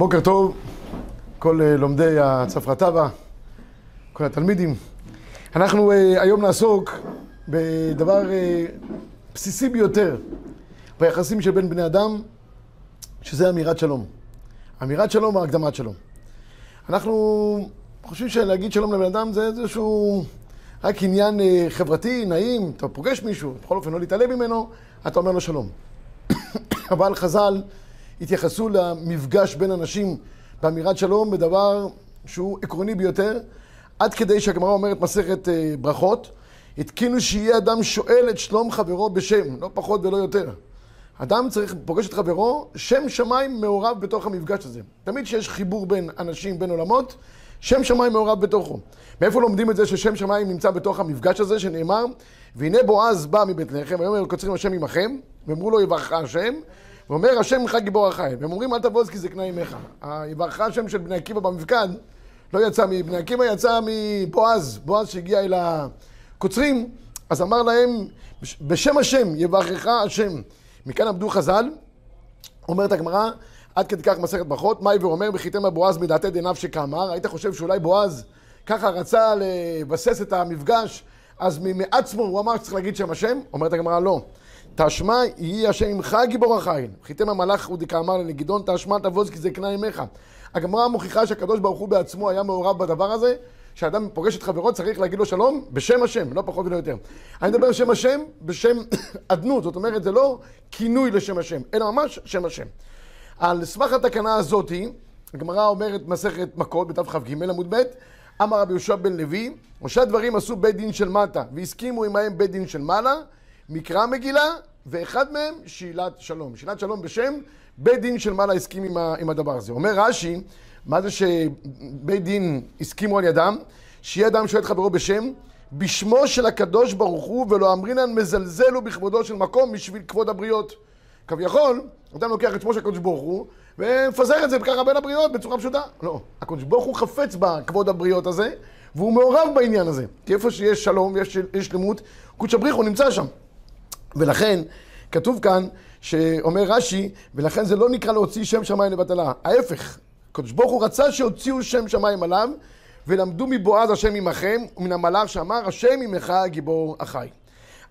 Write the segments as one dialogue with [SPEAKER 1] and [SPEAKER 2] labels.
[SPEAKER 1] בוקר טוב, כל אה, לומדי הצפרתבה, כל התלמידים. אנחנו אה, היום נעסוק בדבר אה, בסיסי ביותר ביחסים של בין בני אדם, שזה אמירת שלום. אמירת שלום או הקדמת שלום. אנחנו חושבים שלהגיד שלום לבן אדם זה איזשהו רק עניין חברתי, נעים, אתה פוגש מישהו, בכל אופן לא להתעלם ממנו, אתה אומר לו שלום. אבל חז"ל התייחסו למפגש בין אנשים באמירת שלום בדבר שהוא עקרוני ביותר, עד כדי שהגמרא אומרת מסכת אה, ברכות, התקינו שיהיה אדם שואל את שלום חברו בשם, לא פחות ולא יותר. אדם צריך, פוגש את חברו, שם שמיים מעורב בתוך המפגש הזה. תמיד כשיש חיבור בין אנשים, בין עולמות, שם שמיים מעורב בתוכו. מאיפה לומדים את זה ששם שמיים נמצא בתוך המפגש הזה, שנאמר, והנה בועז בא מבית לחם, ויאמר קוצרים השם עמכם, ואמרו לו יברכך השם, ואומר השם ממך גיבור החיל. והם אומרים אל תבוז כי זקנה עמך. יברכך השם של בני עקיבא במפקד, לא יצא מבני עקיבא, יצא מבועז, בועז שהגיע אל הקוצרים, אז אמר להם, בשם השם יברכך השם. מכאן עמדו חז"ל, אומרת הגמרא, עד כדי כך מסכת ברכות, מאי ואומר, וחיתם הבועז מדעתי דנף שכאמר, היית חושב שאולי בועז ככה רצה לבסס את המפגש, אז מעצמו הוא אמר שצריך להגיד שם השם? אומרת הגמרא, לא. תשמע יהי השם עמך גיבור החיל. חיתם המלאך הוא דקאמר לגדעון, תשמע תבוז כי זה קנה עמך. הגמרא מוכיחה שהקדוש ברוך הוא בעצמו היה מעורב בדבר הזה, שאדם פוגש את חברו צריך להגיד לו שלום בשם השם, לא פחות ולא יותר. אני מדבר בשם השם, בשם אדנות, זאת אומרת זה לא כינוי לשם השם, אלא ממש שם השם. על סמך התקנה הזאתי, הגמרא אומרת מסכת מכות בדף כ"ג עמוד ב', אמר רבי יהושע בן לוי, שלושה דברים עשו בית דין של מטה, והסכימו עמהם בית דין של מעלה, מקרא מגילה, ואחד מהם שאלת שלום. שאלת שלום בשם בית דין של מעלה הסכים עם, ה, עם הדבר הזה. אומר רש"י, מה זה שבית דין הסכימו על ידם? שיהיה אדם שואל את חברו בשם, בשמו של הקדוש ברוך הוא, ולא אמרינן מזלזלו בכבודו של מקום בשביל כבוד הבריות. כביכול, אדם לוקח את שמו של הקדוש ברוך הוא, ומפזר את זה ככה בין הבריות בצורה פשוטה. לא, הקדוש ברוך הוא חפץ בכבוד הבריות הזה, והוא מעורב בעניין הזה. כי איפה שיש שלום ויש שלמות, קודש הבריחו נמצא שם. ולכן, כתוב כאן, שאומר רש"י, ולכן זה לא נקרא להוציא שם שמיים לבטלה. ההפך, הקדוש ברוך הוא רצה שהוציאו שם שמיים עליו, ולמדו מבועז השם עמכם, ומן המלאך שאמר, השם עמך גיבור החי.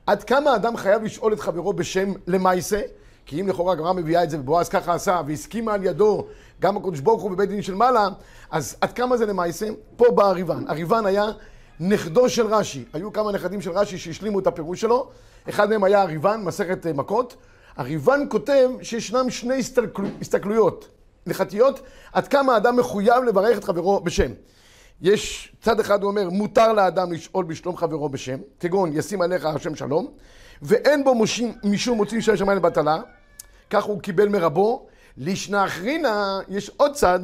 [SPEAKER 1] עד כמה אדם חייב לשאול את חברו בשם למעשה? כי אם לכאורה הגמרא מביאה את זה, ובועז ככה עשה, והסכימה על ידו גם הקדוש ברוך הוא בבית דין של מעלה, אז עד כמה זה למעשה? פה בא הריבן. הריבן היה נכדו של רש"י. היו כמה נכדים של רש"י שהשלימו את הפירוש שלו. אחד מהם היה הריבן, מסכת אה, מכות. הריבן כותב שישנם שני הסתכל... הסתכלויות הלכתיות, עד כמה האדם מחויב לברך את חברו בשם. יש, צד אחד הוא אומר, מותר לאדם לשאול בשלום חברו בשם, כגון ישים עליך השם שלום, ואין בו משום, משום מוציא שם שמיים לבטלה, כך הוא קיבל מרבו. לישנא אחרינא, יש עוד צד,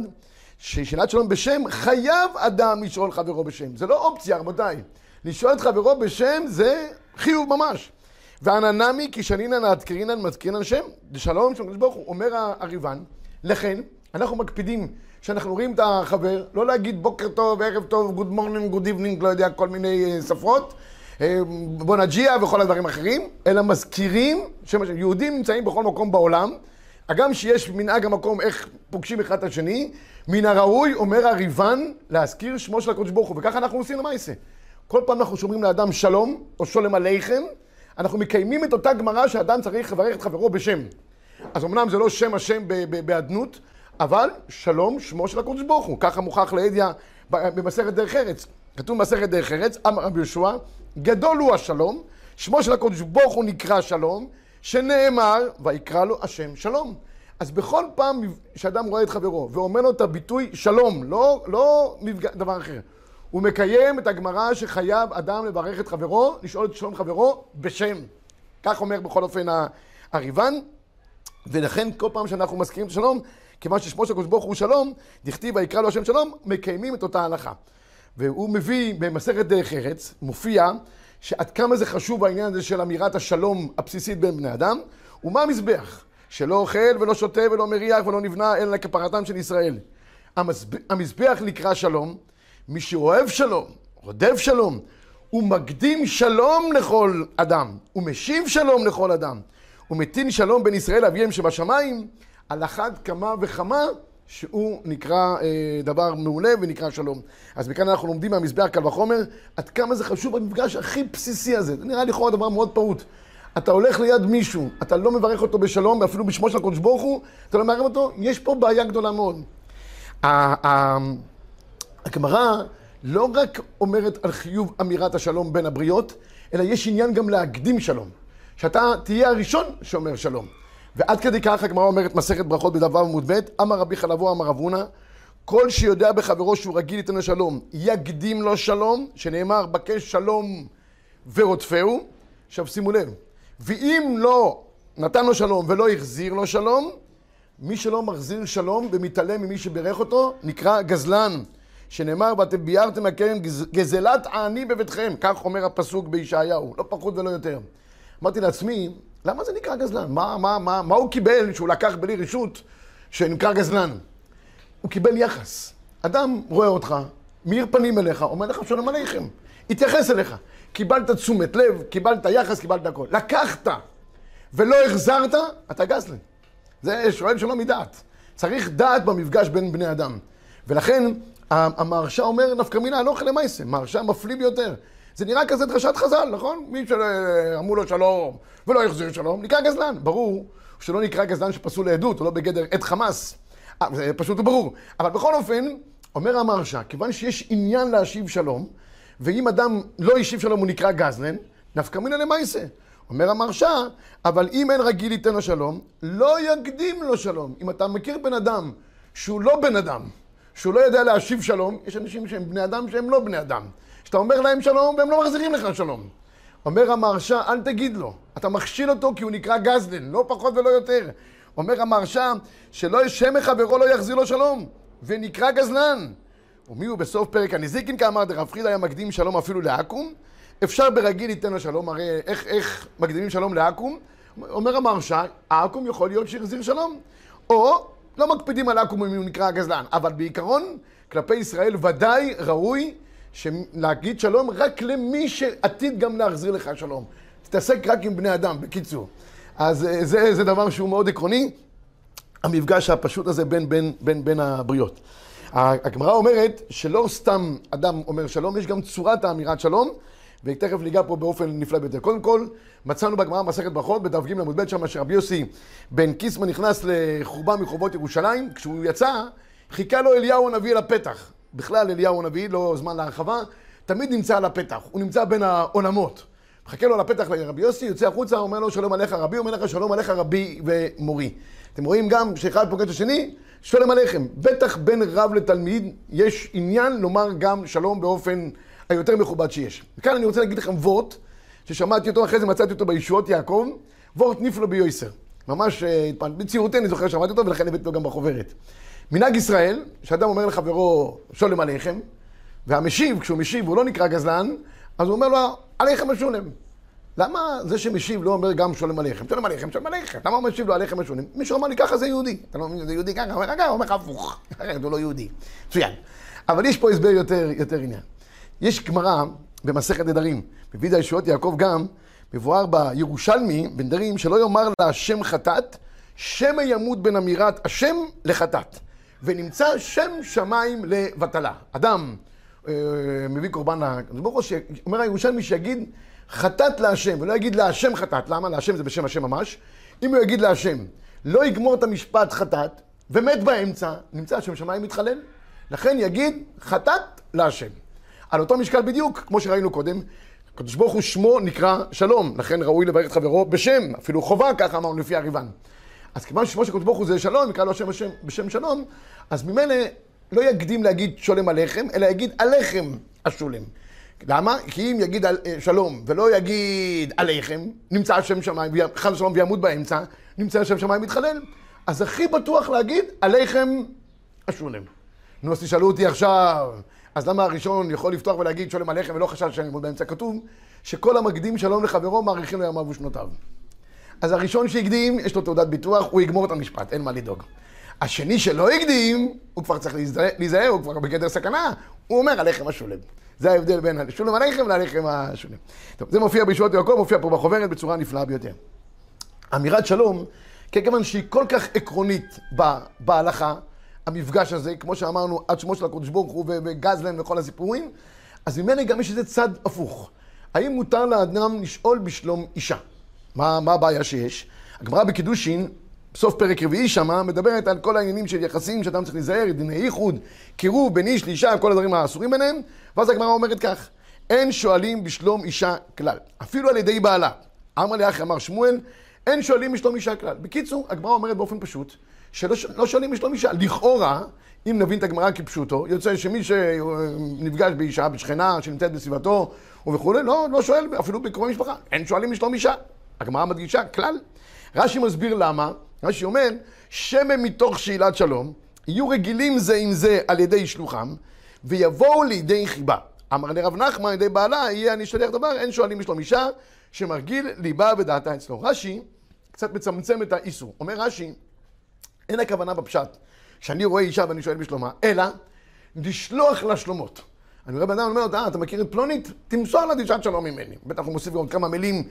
[SPEAKER 1] ששאלת שלום בשם, חייב אדם לשאול חברו בשם. זה לא אופציה, רבותיי. לשאול את חברו בשם זה חיוב ממש. ואנן נמי כי שנינן נעדקרינן מזכירינן שם, שלום, שלום ברוך הוא, אומר הריב"ן, לכן אנחנו מקפידים כשאנחנו רואים את החבר, לא להגיד בוקר טוב, ערב טוב, good morning, good evening, לא יודע, כל מיני אה, שפות, אה, בונג'יה וכל הדברים האחרים, אלא מזכירים שיהודים נמצאים בכל מקום בעולם, הגם שיש מנהג המקום איך פוגשים אחד את השני, מן הראוי, אומר הריבן, להזכיר שמו של הקדוש ברוך הוא, וככה אנחנו עושים למעשה. כל פעם אנחנו שומרים לאדם שלום, או שולם עליכם, אנחנו מקיימים את אותה גמרא שאדם צריך לברך את חברו בשם. אז אמנם זה לא שם השם באדנות, אבל שלום שמו של הקדוש ברוך הוא. ככה מוכח לידיה במסכת דרך ארץ. כתוב במסכת דרך ארץ, אמר רבי יהושע, גדול הוא השלום, שמו של הקדוש ברוך הוא נקרא שלום, שנאמר, ויקרא לו השם שלום. אז בכל פעם שאדם רואה את חברו ואומר לו את הביטוי שלום, לא, לא. דבר אחר, הוא מקיים את הגמרא שחייב אדם לברך את חברו, לשאול את שלום חברו בשם. כך אומר בכל אופן הריבן, ולכן כל פעם שאנחנו מזכירים את השלום, כיוון ששמו של הקדוש ברוך הוא שלום, דכתיב ויקרא לו השם שלום, מקיימים את אותה הלכה. והוא מביא במסכת דרך ארץ, מופיע שעד כמה זה חשוב העניין הזה של אמירת השלום הבסיסית בין בני אדם, ומה המזבח? שלא אוכל ולא שותה ולא מריח ולא נבנה אלא לכפרתם של ישראל. המזבח נקרא שלום, מי שאוהב שלום, רודף שלום, הוא מקדים שלום לכל אדם, הוא משיב שלום לכל אדם, הוא מתין שלום בין ישראל לאביהם שבשמיים, על אחת כמה וכמה שהוא נקרא אה, דבר מעולה ונקרא שלום. אז מכאן אנחנו לומדים מהמזבח קל וחומר, עד כמה זה חשוב במפגש הכי בסיסי הזה. זה נראה לכאורה דבר מאוד פעוט. אתה הולך ליד מישהו, אתה לא מברך אותו בשלום, ואפילו בשמו של הקדוש ברוך הוא, אתה לא מערב אותו, יש פה בעיה גדולה מאוד. הגמרא לא רק אומרת על חיוב אמירת השלום בין הבריות, אלא יש עניין גם להקדים שלום. שאתה תהיה הראשון שאומר שלום. ועד כדי כך הגמרא אומרת מסכת ברכות בדבר עמוד ב', אמר רבי חלבו אמר רב הונא, כל שיודע בחברו שהוא רגיל ייתן לו שלום, יקדים לו שלום, שנאמר בקש שלום ורודפהו. עכשיו שימו לב, ואם לא נתן לו שלום ולא החזיר לו שלום, מי שלא מחזיר שלום ומתעלם ממי שברך אותו, נקרא גזלן. שנאמר, ואתם ביארתם הקרן גזלת העני בביתכם, כך אומר הפסוק בישעיהו, לא פחות ולא יותר. אמרתי לעצמי, למה זה נקרא גזלן? מה, מה, מה, מה הוא קיבל שהוא לקח בלי רשות שנקרא גזלן? הוא קיבל יחס. אדם רואה אותך, מאיר פנים אליך, אומר לך שלום עליכם, התייחס אליך. קיבלת תשומת לב, קיבלת יחס, קיבלת הכל. לקחת ולא החזרת, אתה גזלן. זה שואל שלא מדעת. צריך דעת במפגש בין בני אדם. ולכן המהרש"א אומר נפקא מינה הלוך למעשה, מהרש"א מפליא ביותר. זה נראה כזה דרשת חז"ל, נכון? מי שאמרו לו שלום ולא החזיר שלום, נקרא גזלן. ברור שלא נקרא גזלן שפסול לעדות, הוא לא בגדר עד חמאס. אה, זה פשוט ברור. אבל בכל אופן, אומר המהרש"א, כיוון שיש עניין להשיב שלום, ואם אדם לא השיב שלום הוא נקרא גזלן, נפקא מינה למעשה. אומר המהרש"א, אבל אם אין רגיל ייתן לו שלום, לא יקדים לו שלום. אם אתה מכיר בן אדם שהוא לא בן אדם, שהוא לא יודע להשיב שלום, יש אנשים שהם בני אדם שהם לא בני אדם. שאתה אומר להם שלום והם לא מחזירים לך שלום. אומר המהרש"א, אל תגיד לו. אתה מכשיל אותו כי הוא נקרא גזלן, לא פחות ולא יותר. אומר המהרש"א, שלא ישם מחברו לא יחזיר לו שלום, ונקרא גזלן. ומי הוא בסוף פרק הנזיקין, כאמר דרב חילה היה מקדים שלום אפילו לעכו"ם. אפשר ברגיל ייתן לו שלום, הרי איך, איך מקדימים שלום לעכו"ם? אומר המהרש"א, עכו"ם יכול להיות שהחזיר שלום. או לא מקפידים על עכו"ם אם הוא נקרא גזלן, אבל בעיקרון, כלפי ישראל ודאי ראוי להגיד שלום רק למי שעתיד גם להחזיר לך שלום. תתעסק רק עם בני אדם, בקיצור. אז אה, זה, זה דבר שהוא מאוד עקרוני, המפגש הפשוט הזה בין, בין, בין, בין הבריות. הגמרא אומרת שלא סתם אדם אומר שלום, יש גם צורת האמירת שלום, ותכף ניגע פה באופן נפלא ביותר. קודם כל, מצאנו בגמרא מסכת ברכות, בדף ג' עמוד ב', שם שרבי יוסי בן קיסמן נכנס לחורבה מחורבות ירושלים, כשהוא יצא, חיכה לו אליהו הנביא אל הפתח. בכלל אליהו הנביא, לא זמן להרחבה, תמיד נמצא על הפתח, הוא נמצא בין העולמות. מחכה לו על הפתח לרבי יוסי, יוצא החוצה, אומר לו שלום עליך רבי, אומר לך שלום עליך רבי ומורי. אתם רואים גם שאחד פוגש את השני, שלום עליכם. בטח בין רב לתלמיד יש עניין לומר גם שלום באופן היותר מכובד שיש. וכאן אני רוצה להגיד לכם וורט, ששמעתי אותו, אחרי זה מצאתי אותו בישועות יעקב, וורט נפלו ביועסר. ממש אה, בציורותי אני זוכר שמעתי אותו ולכן הבאתי אותו גם בחוברת. מנהג ישראל, שאדם אומר לחברו שולם עליכם, והמשיב, כשהוא משיב הוא לא נקרא גזלן, אז הוא אומר לו, עליכם משולם. למה זה שמשיב לא אומר גם שולם עליכם? שולם עליכם, שולם עליכם. למה הוא משיב לו עליכם משולם? מישהו אמר לי ככה זה יהודי. אתה לא מבין, זה יהודי ככה, הוא אומר לך הפוך. אחרת הוא לא יהודי. מצוין. אבל יש פה הסבר יותר, יותר עניין. יש גמרא במסכת נדרים, בוידא ישועות יעקב גם, מבואר בירושלמי, בנדרים, שלא יאמר לה השם חטאת, שמא ימות בין אמירת השם לחטאת. ונמצא שם שמיים לבטלה. אדם אה, מביא קורבן לקדוש ברוך הוא, אומר הירושלמי שיגיד חטאת להשם, ולא יגיד להשם חטאת. למה? להשם זה בשם השם ממש. אם הוא יגיד להשם, לא יגמור את המשפט חטאת, ומת באמצע, נמצא שם שמיים מתחלל. לכן יגיד חטאת להשם. על אותו משקל בדיוק, כמו שראינו קודם, הקדוש ברוך הוא שמו נקרא שלום, לכן ראוי לברך את חברו בשם, אפילו חובה, ככה אמרנו לפי הריבן. אז כיוון ששמו של הקדוש ברוך הוא זה שלום, נקרא לו השם בשם, בשם שלום, אז ממילא לא יקדים להגיד שולם עליכם, אלא יגיד עליכם השולם. למה? כי אם יגיד על, אה, שלום ולא יגיד עליכם, נמצא השם שמיים, חס ושלום וימות באמצע, נמצא השם שמיים מתחלל. אז הכי בטוח להגיד עליכם השולם. נו, אז תשאלו אותי עכשיו, אז למה הראשון יכול לפתוח ולהגיד שולם עליכם ולא חשב שאני אמות באמצע? כתוב שכל המקדים שלום לחברו מאריכים לו ימיו ושנותיו. אז הראשון שהקדים, יש לו תעודת ביטוח, הוא יגמור את המשפט, אין מה לדאוג. השני שלא הקדים, הוא כבר צריך להיזהר, הוא כבר בגדר סכנה, הוא אומר עליכם השולם. זה ההבדל בין השולם עליכם לעליכם השולם. טוב, זה מופיע בישועות יעקב, מופיע פה בחוברת בצורה נפלאה ביותר. אמירת שלום, כיוון שהיא כל כך עקרונית בהלכה, המפגש הזה, כמו שאמרנו, עד שמו של הקדוש ברוך הוא וגזלן וכל הסיפורים, אז ממילא גם יש איזה צד הפוך. האם מותר לאדם לשאול בשלום אישה? מה, מה הבעיה שיש? הגמרא בקידושין, סוף פרק רביעי שמה, מדברת על כל העניינים של יחסים שאדם צריך להיזהר, דיני ייחוד, קירוב בין איש לאישה, כל הדברים האסורים ביניהם, ואז הגמרא אומרת כך, אין שואלים בשלום אישה כלל, אפילו על ידי בעלה. אמר לי אחי אמר שמואל, אין שואלים בשלום אישה כלל. בקיצור, הגמרא אומרת באופן פשוט, שלא לא שואלים בשלום אישה. לכאורה, אם נבין את הגמרא כפשוטו, יוצא שמי שנפגש באישה, בשכנה, שנמצאת בסביבתו וכולי, לא, לא שואל אפילו בקרובי משפחה. אין שואלים בשלום אישה. הגמרא מדגישה כלל. רש"י מסביר למה, רש"י אומר, שמא מתוך שאלת שלום, יהיו רגילים זה עם זה על ידי שלוחם, ויבואו לידי חיבה. אמר לרב נחמן, על ידי בעלה, יהיה אני שליח דבר, אין שואלים בשלום אישה, שמרגיל ליבה ודעתה אצלו. רש"י קצת מצמצם את האיסור. אומר רש"י, אין הכוונה בפשט, שאני רואה אישה ואני שואל בשלומה, אלא לשלוח לה שלומות. אני רואה בן אדם אומר, אה, אתה מכיר את פלונית? תמסור לה דרישת שלום ממני. בטח הוא מוסיף עוד כמה מילים.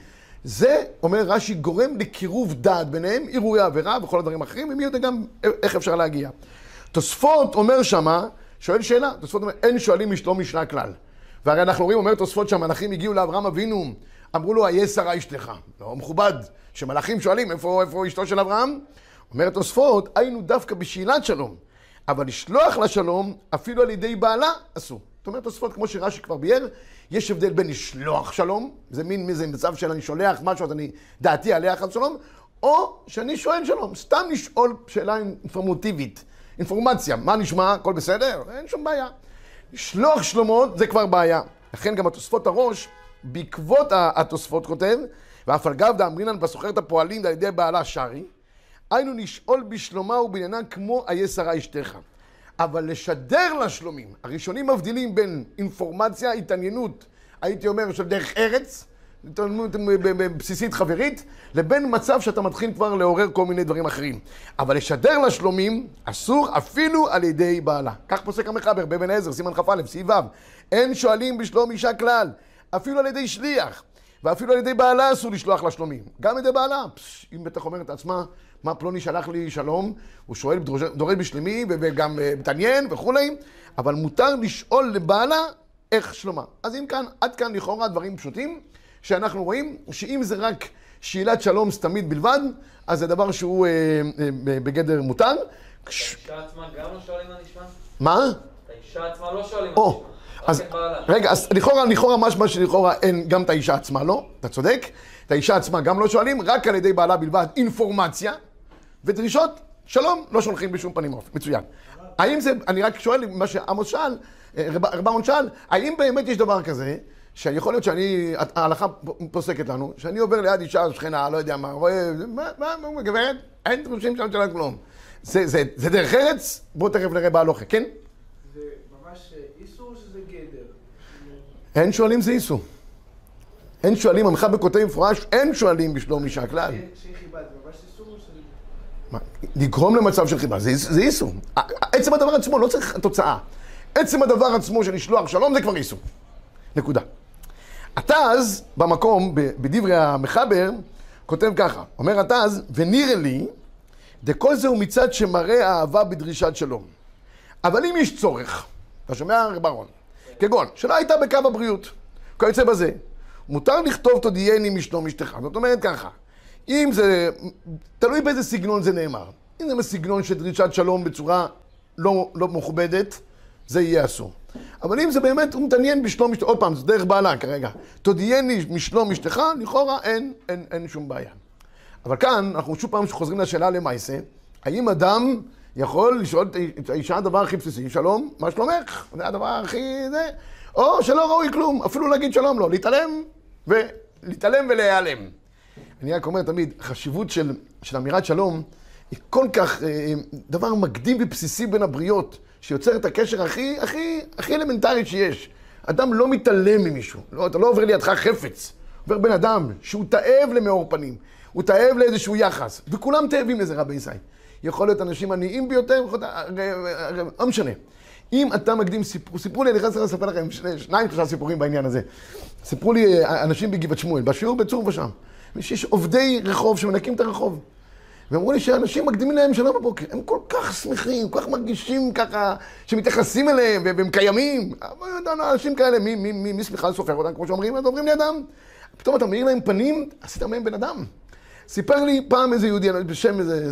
[SPEAKER 1] זה, אומר רש"י, גורם לקירוב דעת ביניהם, ערעורי עבירה וכל הדברים האחרים, ומי יודע גם איך אפשר להגיע. תוספות אומר שמה, שואל שאלה, תוספות אומר, אין שואלים משלום משנה כלל. והרי אנחנו רואים, אומר תוספות שהמלאכים הגיעו לאברהם אבינו, אמרו לו, איה שרה אשתך. לא מכובד, שמלאכים שואלים, איפה, איפה אשתו של אברהם? אומר תוספות, היינו דווקא בשאלת שלום, אבל לשלוח לשלום, אפילו על ידי בעלה, אסור. זאת אומרת תוספות, כמו שרש"י כבר ביאר, יש הבדל בין לשלוח שלום, זה מין איזה מצב של אני שולח משהו, אז אני דעתי עליה חס שלום, או שאני שואל שלום, סתם לשאול שאלה אינפורמטיבית, אינפורמציה, מה נשמע, הכל בסדר? אין שום בעיה. לשלוח שלומות זה כבר בעיה. לכן גם התוספות הראש, בעקבות התוספות כותב, ואף על גב דאמרינן בסוחרת הפועלים על ידי בעלה שרי, היינו לשאול בשלומה ובעניינה כמו איה שרה אשתך. אבל לשדר לשלומים, הראשונים מבדילים בין אינפורמציה, התעניינות, הייתי אומר, של דרך ארץ, התעניינות בסיסית חברית, לבין מצב שאתה מתחיל כבר לעורר כל מיני דברים אחרים. אבל לשדר לשלומים אסור אפילו על ידי בעלה. כך פוסק המחבר באבן עזר, סימן כ"א, סעיף ו', אין שואלים בשלום אישה כלל, אפילו על ידי שליח. ואפילו על ידי בעלה אסור לשלוח לה שלומים. גם על ידי בעלה. פש, אם בטח אומרת לעצמה, מה פלוני שלח לי שלום, הוא שואל, דורש בשלמי וגם אה, מתעניין וכולי, אבל מותר לשאול לבעלה איך שלומה. אז אם כאן, עד כאן לכאורה דברים פשוטים, שאנחנו רואים שאם זה רק שאלת שלום סתמית בלבד, אז זה דבר שהוא אה, אה, בגדר מותר.
[SPEAKER 2] האישה עצמה גם לא שואלים מה נשמע?
[SPEAKER 1] מה?
[SPEAKER 2] האישה עצמה לא שואלים מה נשמע.
[SPEAKER 1] אז רגע, אז לכאורה, לכאורה משמע שלכאורה אין גם את האישה עצמה, לא? אתה צודק. את האישה עצמה גם לא שואלים, רק על ידי בעלה בלבד אינפורמציה ודרישות, שלום, לא שולחים בשום פנים ואופן. מצוין. האם זה, אני רק שואל מה שעמוס שאל, אה, רב אהרון שאל, האם באמת יש דבר כזה, שיכול להיות שאני, ההלכה פוסקת לנו, שאני עובר ליד אישה שכנה, לא יודע מה, רואה, מה, מה, מה, גברת, אין דרושים שם של כלום. זה, זה, זה דרך ארץ? בואו תכף נראה בהלוכה, כן? אין שואלים זה איסור. אין שואלים, המחבר כותב במפורש, אין שואלים בשלום אישה כלל. לגרום למצב של חיבה, זה איסור. עצם הדבר עצמו, לא צריך תוצאה. עצם הדבר עצמו של לשלוח שלום זה כבר איסור. נקודה. התז, במקום, בדברי המחבר, כותב ככה, אומר התז, ונראה לי, דכל זה הוא מצד שמראה אהבה בדרישת שלום. אבל אם יש צורך, אתה שומע, רב אהרון? כגון, שלא הייתה בקו הבריאות, כיוצא בזה. מותר לכתוב תודייני משלום אשתך. זאת אומרת ככה, אם זה, תלוי באיזה סגנון זה נאמר. אם זה בסגנון של דרישת שלום בצורה לא, לא מכובדת, זה יהיה אסור. אבל אם זה באמת, הוא מתעניין בשלום אשתך, עוד פעם, זה דרך בעלה כרגע. תודייני משלום אשתך, לכאורה אין, אין, אין שום בעיה. אבל כאן, אנחנו שוב פעם חוזרים לשאלה למעשה, האם אדם יכול לשאול את האישה הדבר הכי בסיסי, שלום, מה שלומך? זה הדבר הכי... זה... או שלא ראוי כלום, אפילו להגיד שלום לא, להתעלם ולהתעלם ולהיעלם. אני רק אומר תמיד, חשיבות של, של אמירת שלום היא כל כך אה, דבר מקדים ובסיסי בין הבריות, שיוצר את הקשר הכי, הכי, הכי אלמנטרי שיש. אדם לא מתעלם ממישהו, לא, אתה לא עובר לידך חפץ, עובר בן אדם שהוא תאב למאור פנים, הוא תאב לאיזשהו יחס, וכולם תאבים לזה רבי ישראל. יכול להיות אנשים עניים ביותר, לא משנה. אם אתה מקדים סיפור, סיפרו לי, אני חייב לספר לכם שניים, שלושה סיפורים בעניין הזה. סיפרו לי אה, אנשים בגבעת שמואל, בשיעור בצור ושם. יש עובדי רחוב שמנקים את הרחוב. ואמרו לי שאנשים מקדימים להם שנה בבוקר. הם כל כך שמחים, כל כך מרגישים ככה, שמתייחסים אליהם והם קיימים. אנשים כאלה, מי, מי, מי, מי שמחה לסופר אותם, כמו שאומרים, אז עוברים לידם. פתאום אתה מאיר להם פנים, עשית מהם בן אדם. סיפר לי פעם איזה יהודי, בשם איזה...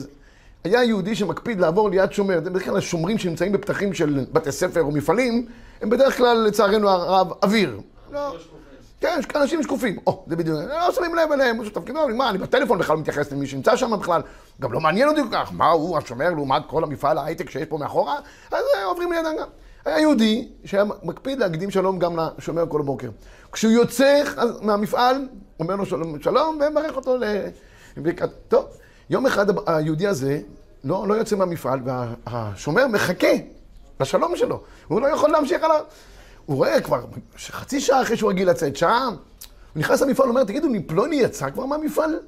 [SPEAKER 1] היה יהודי שמקפיד לעבור ליד שומר, זה בדרך כלל השומרים שנמצאים בפתחים של בתי ספר או מפעלים, הם בדרך כלל, לצערנו הרב, אוויר. לא, כן, יש אנשים שקופים. או, זה בדיוק, לא שמים לב אליהם, הוא תפקידו, מה, אני בטלפון בכלל מתייחס למי שנמצא שם בכלל, גם לא מעניין אותי כל כך, מה הוא השומר לעומת כל המפעל ההייטק שיש פה מאחורה, אז אה, עוברים לידם גם. היה יהודי שהיה מקפיד להקדים שלום גם לשומר כל בוקר. כשהוא יוצא מהמפעל, אומר לו שלום, שלום, ומברך אותו לברכת... טוב, יום אחד היהודי הזה לא, לא יוצא מהמפעל, והשומר מחכה לשלום שלו. הוא לא יכול להמשיך עליו. הוא רואה כבר חצי שעה אחרי שהוא רגיל לצאת, שעה. הוא נכנס למפעל, אומר, תגידו, פלוני יצא כבר מהמפעל?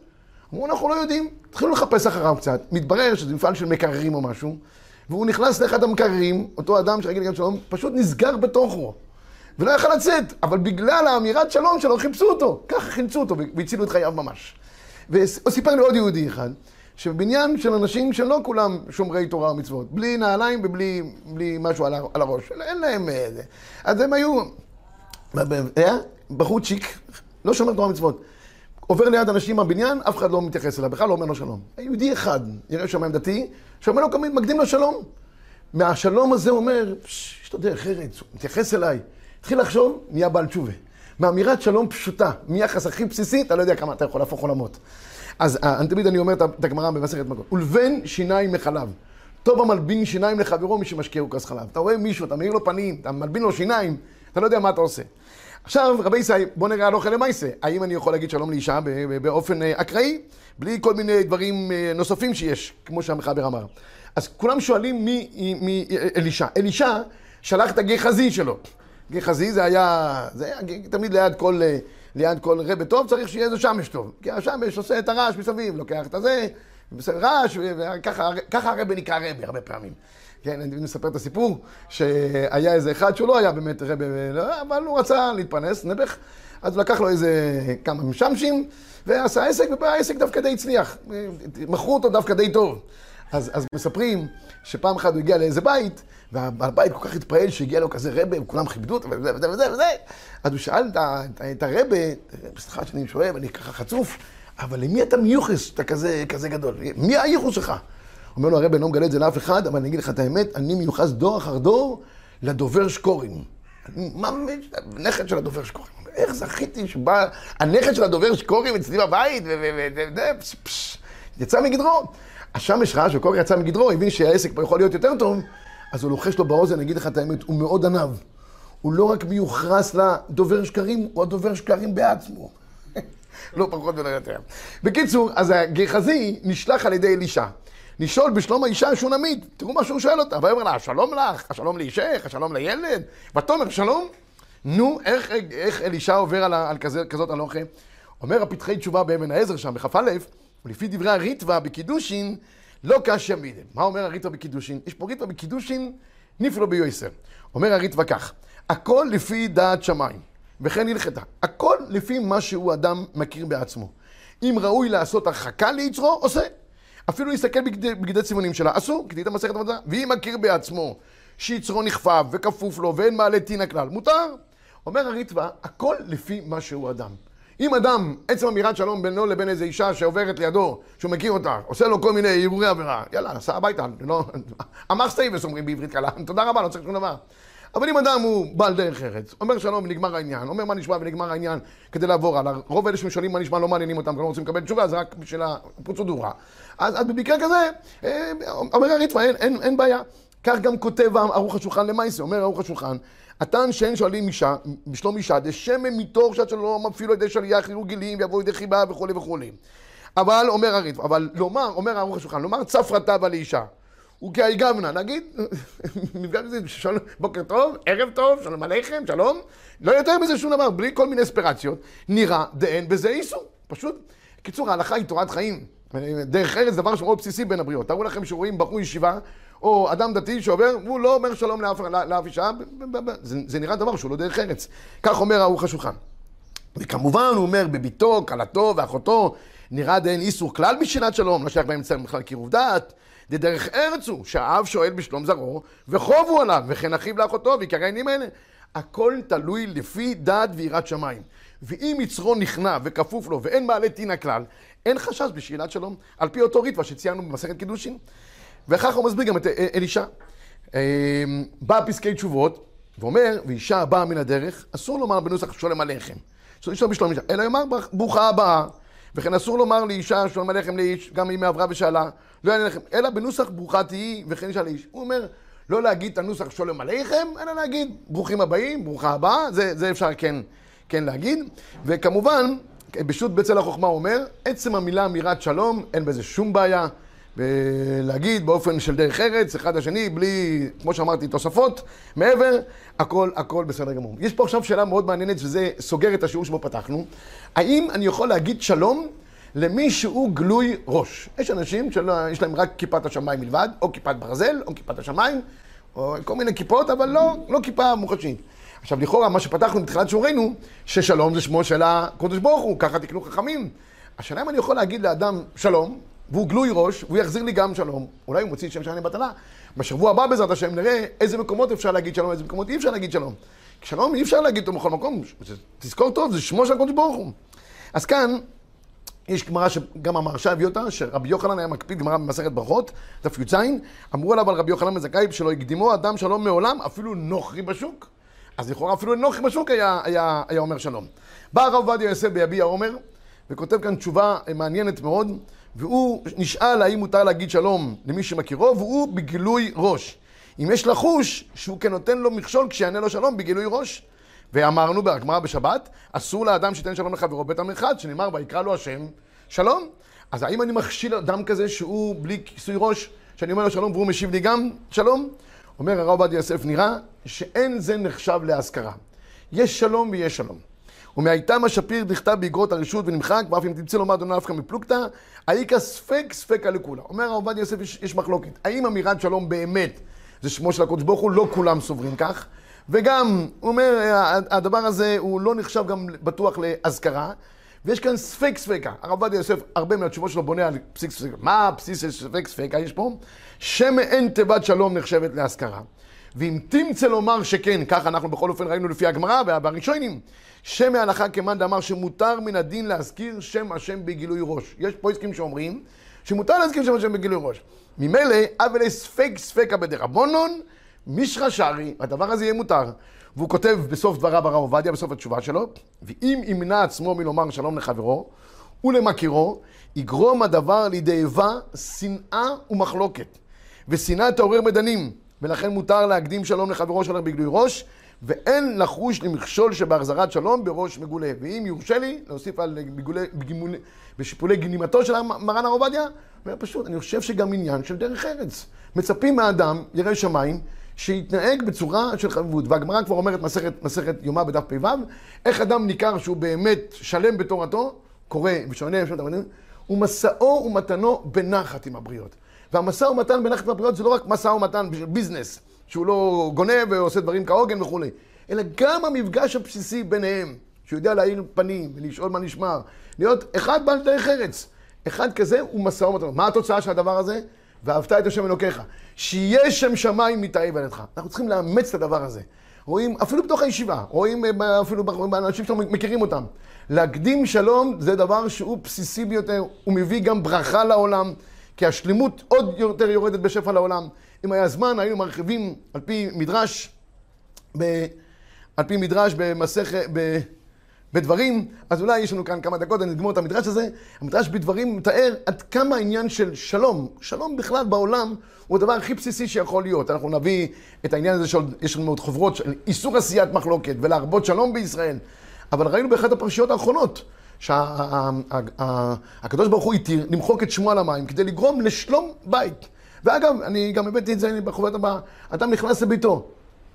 [SPEAKER 1] אמרו, אנחנו לא יודעים. התחילו לחפש אחריו קצת. מתברר שזה מפעל של מקררים או משהו, והוא נכנס לאחד המקררים, אותו אדם שרגיל להגיד שלום, פשוט נסגר בתוכו. ולא יכל לצאת, אבל בגלל האמירת שלום שלו חיפשו אותו. ככה חילצו אותו והצילו את חייו ממש. והוא סיפר לי עוד יהודי אחד, שבבניין של אנשים שלא כולם שומרי תורה ומצוות, בלי נעליים ובלי בלי משהו על, על הראש, אין להם... אה, זה. אז הם היו... היה בחורצ'יק, לא שומר תורה ומצוות. עובר ליד אנשים בבניין, אף אחד לא מתייחס אליו, בכלל לא אומר לו שלום. יהודי אחד, יראה שמיים דתי, שאומר לו, מקדים לו שלום. מהשלום הזה הוא אומר, יש לו דרך ארץ, הוא מתייחס אליי. התחיל לחשוב, נהיה בעל תשובה. מאמירת שלום פשוטה, מיחס הכי בסיסי, אתה לא יודע כמה אתה יכול להפוך עולמות. אז אה, תמיד אני אומר את הגמרא במסכת מכות, ולבן שיניים מחלב. טוב המלבין שיניים לחברו מי שמשקיעו כוס חלב. אתה רואה מישהו, אתה מאיר לו פנים, אתה מלבין לו שיניים, אתה לא יודע מה אתה עושה. עכשיו, רבי ישראל, בוא נראה על אוכל למעשה. האם אני יכול להגיד שלום לאישה באופן אה, אקראי, בלי כל מיני דברים אה, נוספים שיש, כמו שהמחבר אמר. אז כולם שואלים מי, מי אלישע. אלישע שלח את הגחזי שלו. גחזי זה היה, זה היה תמיד ליד כל... ליד כל רבה טוב צריך שיהיה איזה שמש טוב. כי השמש עושה את הרעש מסביב, לוקח את הזה, רעש, וככה הרבה נקרא רבה הרבה פעמים. כן, אני מספר את הסיפור, שהיה איזה אחד שהוא לא היה באמת רבה, לא, אבל הוא רצה להתפרנס, נעבך, אז הוא לקח לו איזה כמה משמשים, ועשה עסק, והעסק דווקא די הצליח. מכרו אותו דווקא די טוב. אז, אז מספרים שפעם אחת הוא הגיע לאיזה בית, והבעל בית כל כך התפעל שהגיע לו כזה רבה, וכולם כיבדו אותו, וזה וזה וזה וזה. אז הוא שאל את, את, את הרבה, סליחה שאני שואל, אני ככה חצוף, אבל למי אתה מיוחס אתה כזה, כזה גדול? מי הייחוס שלך? אומר לו הרבה, אני לא מגלה את זה לאף אחד, אבל אני אגיד לך את האמת, אני מיוחס דור אחר דור לדובר שקורים. אני ממש, נכד של הדובר שקורים. איך זכיתי שבא הנכד של הדובר שקורים אצלי בבית, ו... יצא מגדרו. השמש ראה שקורי יצא מגדרו, הבין שהעסק פה יכול להיות יותר טוב, אז הוא לוחש לו באוזן, אגיד לך את האמת, הוא מאוד ענב. הוא לא רק מיוחס לדובר שקרים, הוא הדובר שקרים בעצמו. לא פחות ולא יותר. בקיצור, אז הגחזי נשלח על ידי אלישע. לשאול בשלום האישה השונמית, תראו מה שהוא שואל אותה. ויאמר לה, השלום לך, השלום לאישך, השלום לילד. ותאמר, שלום. נו, איך, איך אלישע עובר על, על כזה, כזאת הלוכה? אומר הפתחי תשובה באבן העזר שם, בכ"א, ולפי דברי הריטווה בקידושין, לא קשיא מידם. מה אומר הריטווה בקידושין? יש פה ריטווה בקידושין, נפלו ביועסר. אומר הריטווה כך, הכל לפי דעת שמיים, וכן הלכתה. הכל לפי מה שהוא אדם מכיר בעצמו. אם ראוי לעשות הרחקה ליצרו, עושה. אפילו להסתכל בגדי, בגדי צימונים שלה, אסור, כדאית מסכת עבודה. ואם מכיר בעצמו שיצרו נכנע וכפוף לו ואין מעלה טינא כלל, מותר. אומר הריטב"א, הכל לפי מה שהוא אדם. אם אדם, עצם אמירת שלום בינו לבין איזו אישה שעוברת לידו, שהוא מכיר אותה, עושה לו כל מיני הרהורי עבירה, יאללה, סע הביתה, לא... אמר סטייבס אומרים בעברית קלה, תודה רבה, לא צריך שום דבר. אבל אם אדם הוא בעל דרך ארץ, אומר שלום ונגמר העניין, אומר מה נשמע ונגמר העניין כדי לעבור הלאה, רוב אלה ששואלים מה נשמע לא מעניינים אותם, לא רוצים לקבל תשובה, זה רק בשביל הפרוצדורה. אז, אז במקרה כזה, אה, אומר הריטווה, אין, אין, אין בעיה. כך גם כותב ערוך השולחן למעשה, אומר ערוך השולחן, הטען שאין שואלים אישה, בשלום אישה, דשמן מתור שאת שלא על ידי שליח יהיו גילים ויבואו ידי חיבה וכולי וכולי. אבל אומר הריטב, אבל לומר, אומר ערוך השולחן, לומר צפרתה לאישה. הוא כאי גבנה, נגיד, מפגש הזה, שלום, בוקר טוב, ערב טוב, שלום עליכם, שלום, לא יותר מזה שום דבר, בלי כל מיני אספירציות, נראה דאין בזה איסור, פשוט. קיצור, ההלכה היא תורת חיים. דרך ארץ דבר שמאוד בסיסי בין הבריות. תארו לכם שרואים בחור ישיבה, או אדם דתי שעובר, הוא לא אומר שלום לאף, אישה, זה, נראה דבר שהוא לא דרך ארץ. כך אומר ערוך השולחן. וכמובן הוא אומר בביתו, כלתו ואחותו, נראה דהן איסור כלל בשאלת שלום, לא שייך באמצע בכלל קירוב דעת. דדרך ארץ הוא, שהאב שואל בשלום זרעו, וחובו עליו, וכן אחיו לאחותו, ועיקר העניינים האלה. הכל תלוי לפי דעת ויראת שמיים. ואם יצרו נכנע וכפוף לו ואין מעלה טינה כלל, אין חשש בשאלת שלום, על פי אותו ריטווה שציינו במסכת קידושין. וככה הוא מסביר גם את אלישע. בא פסקי תשובות, ואומר, ואישה באה מן הדרך, אסור לומר בנוסח שולם. אסור לשאול בשלום אישה, אלא יאמר ברוכה הבאה. וכן אסור לומר לאישה שולם עליכם לאיש, גם אם עברה ושאלה, לא יענה לכם, אלא בנוסח ברוכה תהיי וכן אישה לאיש. הוא אומר, לא להגיד את הנוסח שולם עליכם, אלא להגיד ברוכים הבאים, ברוכה הבאה, זה, זה אפשר כן, כן להגיד. וכמובן, בשו"ת בצל החוכמה אומר, עצם המילה אמירת שלום, אין בזה שום בעיה. ולהגיד באופן של דרך ארץ, אחד לשני, בלי, כמו שאמרתי, תוספות, מעבר, הכל, הכל בסדר גמור. יש פה עכשיו שאלה מאוד מעניינת, וזה סוגר את השיעור שבו פתחנו. האם אני יכול להגיד שלום למי שהוא גלוי ראש? יש אנשים שיש להם רק כיפת השמיים מלבד, או כיפת ברזל, או כיפת השמיים, או כל מיני כיפות, אבל לא, לא כיפה מוחשית. עכשיו, לכאורה, מה שפתחנו בתחילת שיעורנו, ששלום זה שמו של הקדוש ברוך הוא, ככה תקנו חכמים. השאלה אם אני יכול להגיד לאדם שלום, והוא גלוי ראש, והוא יחזיר לי גם שלום. אולי הוא מוציא שם שאני בטלה. בשבוע הבא בעזרת השם נראה איזה מקומות אפשר להגיד שלום, איזה מקומות אי אפשר להגיד שלום. שלום אי אפשר להגיד אותו בכל מקום. תזכור טוב, זה שמו של הקדוש ברוך הוא. אז כאן, יש גמרא שגם המרשה הביא אותה, שרבי יוחנן היה מקפיד גמרא במסכת ברכות, דף י"ז, אמרו עליו על רבי יוחנן בן שלא הקדימו אדם שלום מעולם, אפילו נוכרי בשוק. אז לכאורה אפילו נוכרי בשוק היה, היה, היה אומר שלום. בא הרב עובדיה יוסף ביביע עומר, וכותב כאן תשובה מעניינת מאוד. והוא נשאל האם מותר להגיד שלום למי שמכירו, והוא בגילוי ראש. אם יש לחוש שהוא כן נותן לו מכשול כשיענה לו שלום בגילוי ראש. ואמרנו בגמרא בשבת, אסור לאדם שייתן שלום לחברו בית המרחץ, שנאמר ויקרא לו השם שלום. אז האם אני מכשיל אדם כזה שהוא בלי כיסוי ראש, שאני אומר לו שלום והוא משיב לי גם שלום? אומר הרב עובדיה יוסף, נראה שאין זה נחשב להשכרה. יש שלום ויש שלום. ומהייתם השפיר דכתב באגרות הרשות ונמחק, ואף אם תמצא לומר אדוני נפקא מפלוגתא, האיכא ספק ספקא לכולה. אומר הרב עובדיה יוסף, יש, יש מחלוקת. האם אמירת שלום באמת זה שמו של הקדוש ברוך הוא? לא כולם סוברים כך. וגם, הוא אומר, הדבר הזה הוא לא נחשב גם בטוח לאזכרה. ויש כאן ספק ספקה. הרב עובדיה יוסף, הרבה מהתשובות שלו בונה על פסיק ספקה. מה הבסיס של ספק ספקה יש פה? שמעין תיבת שלום נחשבת להשכרה. ואם תמצא לומר שכן, כך אנחנו בכל אופן ראינו לפי הגמרא והראשונים, שם מהלכה כמאן דאמר שמותר מן הדין להזכיר שם השם בגילוי ראש. יש פה עסקים שאומרים שמותר להזכיר שם השם בגילוי ראש. ממילא, אבל ספק ספקה בדרבנון, מישרא שרי, הדבר הזה יהיה מותר. והוא כותב בסוף דבריו הרב עובדיה, בסוף התשובה שלו, ואם ימנע עצמו מלומר שלום לחברו ולמכירו, יגרום הדבר לידי איבה, שנאה ומחלוקת. ושנאה תעורר מדנים, ולכן מותר להקדים שלום לחברו שלך בגילוי ראש, ואין לחוש למכשול שבהחזרת שלום בראש מגולה. ואם יורשה לי, להוסיף על בגולי, בגימול, בשיפולי גנימתו של מרן הר עובדיה, אומר פשוט, אני חושב שגם עניין של דרך ארץ. מצפים מהאדם, ירא שמיים, שיתנהג בצורה של חביבות. והגמרא כבר אומרת מסכת, מסכת יומא בדף פ"ו, איך אדם ניכר שהוא באמת שלם בתורתו, קורא ושונה, הוא משאו ומתנו בנחת עם הבריות. והמשא ומתן בנחת עם הבריות זה לא רק משא ומתן בשביל ביזנס. שהוא לא גונב ועושה דברים כהוגן וכולי, אלא גם המפגש הבסיסי ביניהם, שהוא יודע להאיר פנים ולשאול מה נשמע, להיות אחד בעל דרך ארץ. אחד כזה הוא משא ומתן. מה התוצאה של הדבר הזה? ואהבת את השם אלוקיך. שיהיה שם שמיים מתאהב על. אנחנו צריכים לאמץ את הדבר הזה. רואים, אפילו בתוך הישיבה, רואים אה, אפילו באנשים שאנחנו מכירים אותם. להקדים שלום זה דבר שהוא בסיסי ביותר, הוא מביא גם ברכה לעולם, כי השלמות עוד יותר יורדת בשפע לעולם. אם היה זמן, היינו מרחיבים על פי מדרש, ב, על פי מדרש במסכת, בדברים, אז אולי יש לנו כאן כמה דקות, אני אגמור את המדרש הזה. המדרש בדברים מתאר עד כמה העניין של שלום, שלום בכלל בעולם, הוא הדבר הכי בסיסי שיכול להיות. אנחנו נביא את העניין הזה שיש לנו עוד חוברות של איסור עשיית מחלוקת ולהרבות שלום בישראל. אבל ראינו באחת הפרשיות האחרונות, שהקדוש ברוך הוא התיר למחוק את שמו על המים כדי לגרום לשלום בית. ואגב, אני גם הבאתי את זה בחובת הבאה, אדם נכנס לביתו.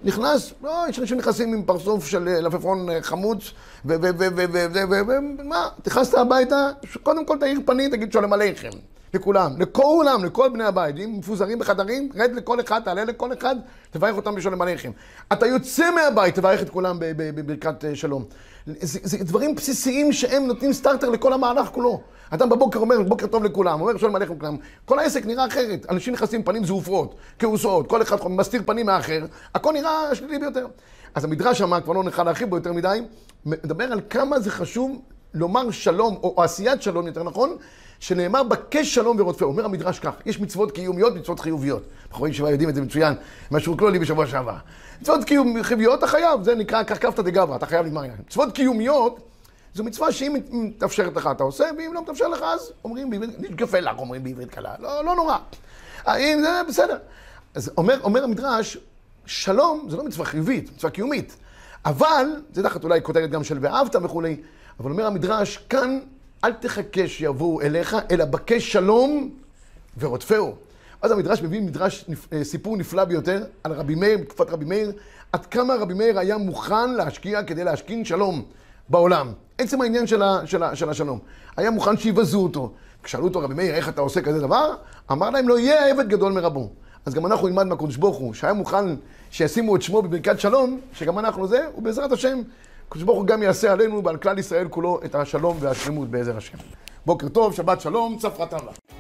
[SPEAKER 1] נכנס, לא, יש אנשים שנכנסים עם פרצוף של לפפון חמוץ, ומה, נכנסת הביתה, קודם כל תאיר פנים, תגיד שלום עליכם. לכולם, לכולם, לכל בני הבית. אם מפוזרים בחדרים, רד לכל אחד, תעלה לכל אחד, תברך אותם בשלום עליכם. אתה יוצא מהבית, תברך את כולם בברכת אה, שלום. זה, זה דברים בסיסיים שהם נותנים סטארטר לכל המהלך כולו. אדם בבוקר אומר, בוקר טוב לכולם, אומר שלום עליכם לכולם. כל העסק נראה אחרת. אנשים נכנסים פנים זעופרות, כעוסות, כל אחד מסתיר פנים מהאחר, הכל נראה שלילי ביותר. אז המדרש אמר, כבר לא נוכל להרחיב בו יותר מדי, מדבר על כמה זה חשוב לומר שלום, או, או עשיית שלום, יותר נכון, שנאמר בקש שלום ורודפה. אומר המדרש כך, יש מצוות קיומיות, מצוות חיוביות. רואים שבה יודעים את זה מצוין, מה שהוקלו לי בשבוע שעבר. מצוות קיום, חיוביות אתה חייב, זה נקרא קרקפתא דגברא, אתה חייב לגמר עניין. מצוות קיומיות, זו מצווה שאם מתאפשרת לך אתה עושה, ואם לא מתאפשר לך אז אומרים בעברית, נתגפה לך, אומרים בעברית קלה, לא, לא נורא. האם זה בסדר. אז אומר, אומר המדרש, שלום זה לא מצווה חיובית, מצווה קיומית. אבל, זה תחת אולי כותרת גם של ואהבת וכולי, אבל אומר המדרש, כאן אל תחכה שיבואו אליך, אלא בקש שלום ורודפהו. אז המדרש מביא מדרש, אה, סיפור נפלא ביותר על רבי מאיר, בתקופת רבי מאיר, עד כמה רבי מאיר היה מוכן להשקיע כדי להשכין שלום בעולם. עצם העניין של, ה, של, ה, של השלום. היה מוכן שיבזו אותו. כשאלו אותו רבי מאיר, איך אתה עושה כזה דבר? אמר להם, לא יהיה עבד גדול מרבו. אז גם אנחנו נלמד מהקדוש ברוך הוא, שהיה מוכן שישימו את שמו בברכת שלום, שגם אנחנו זה, ובעזרת השם, הקדוש ברוך הוא גם יעשה עלינו ועל כלל ישראל כולו את השלום והשלמות בעזר השם. בוקר טוב, שבת שלום, צפרא טבא.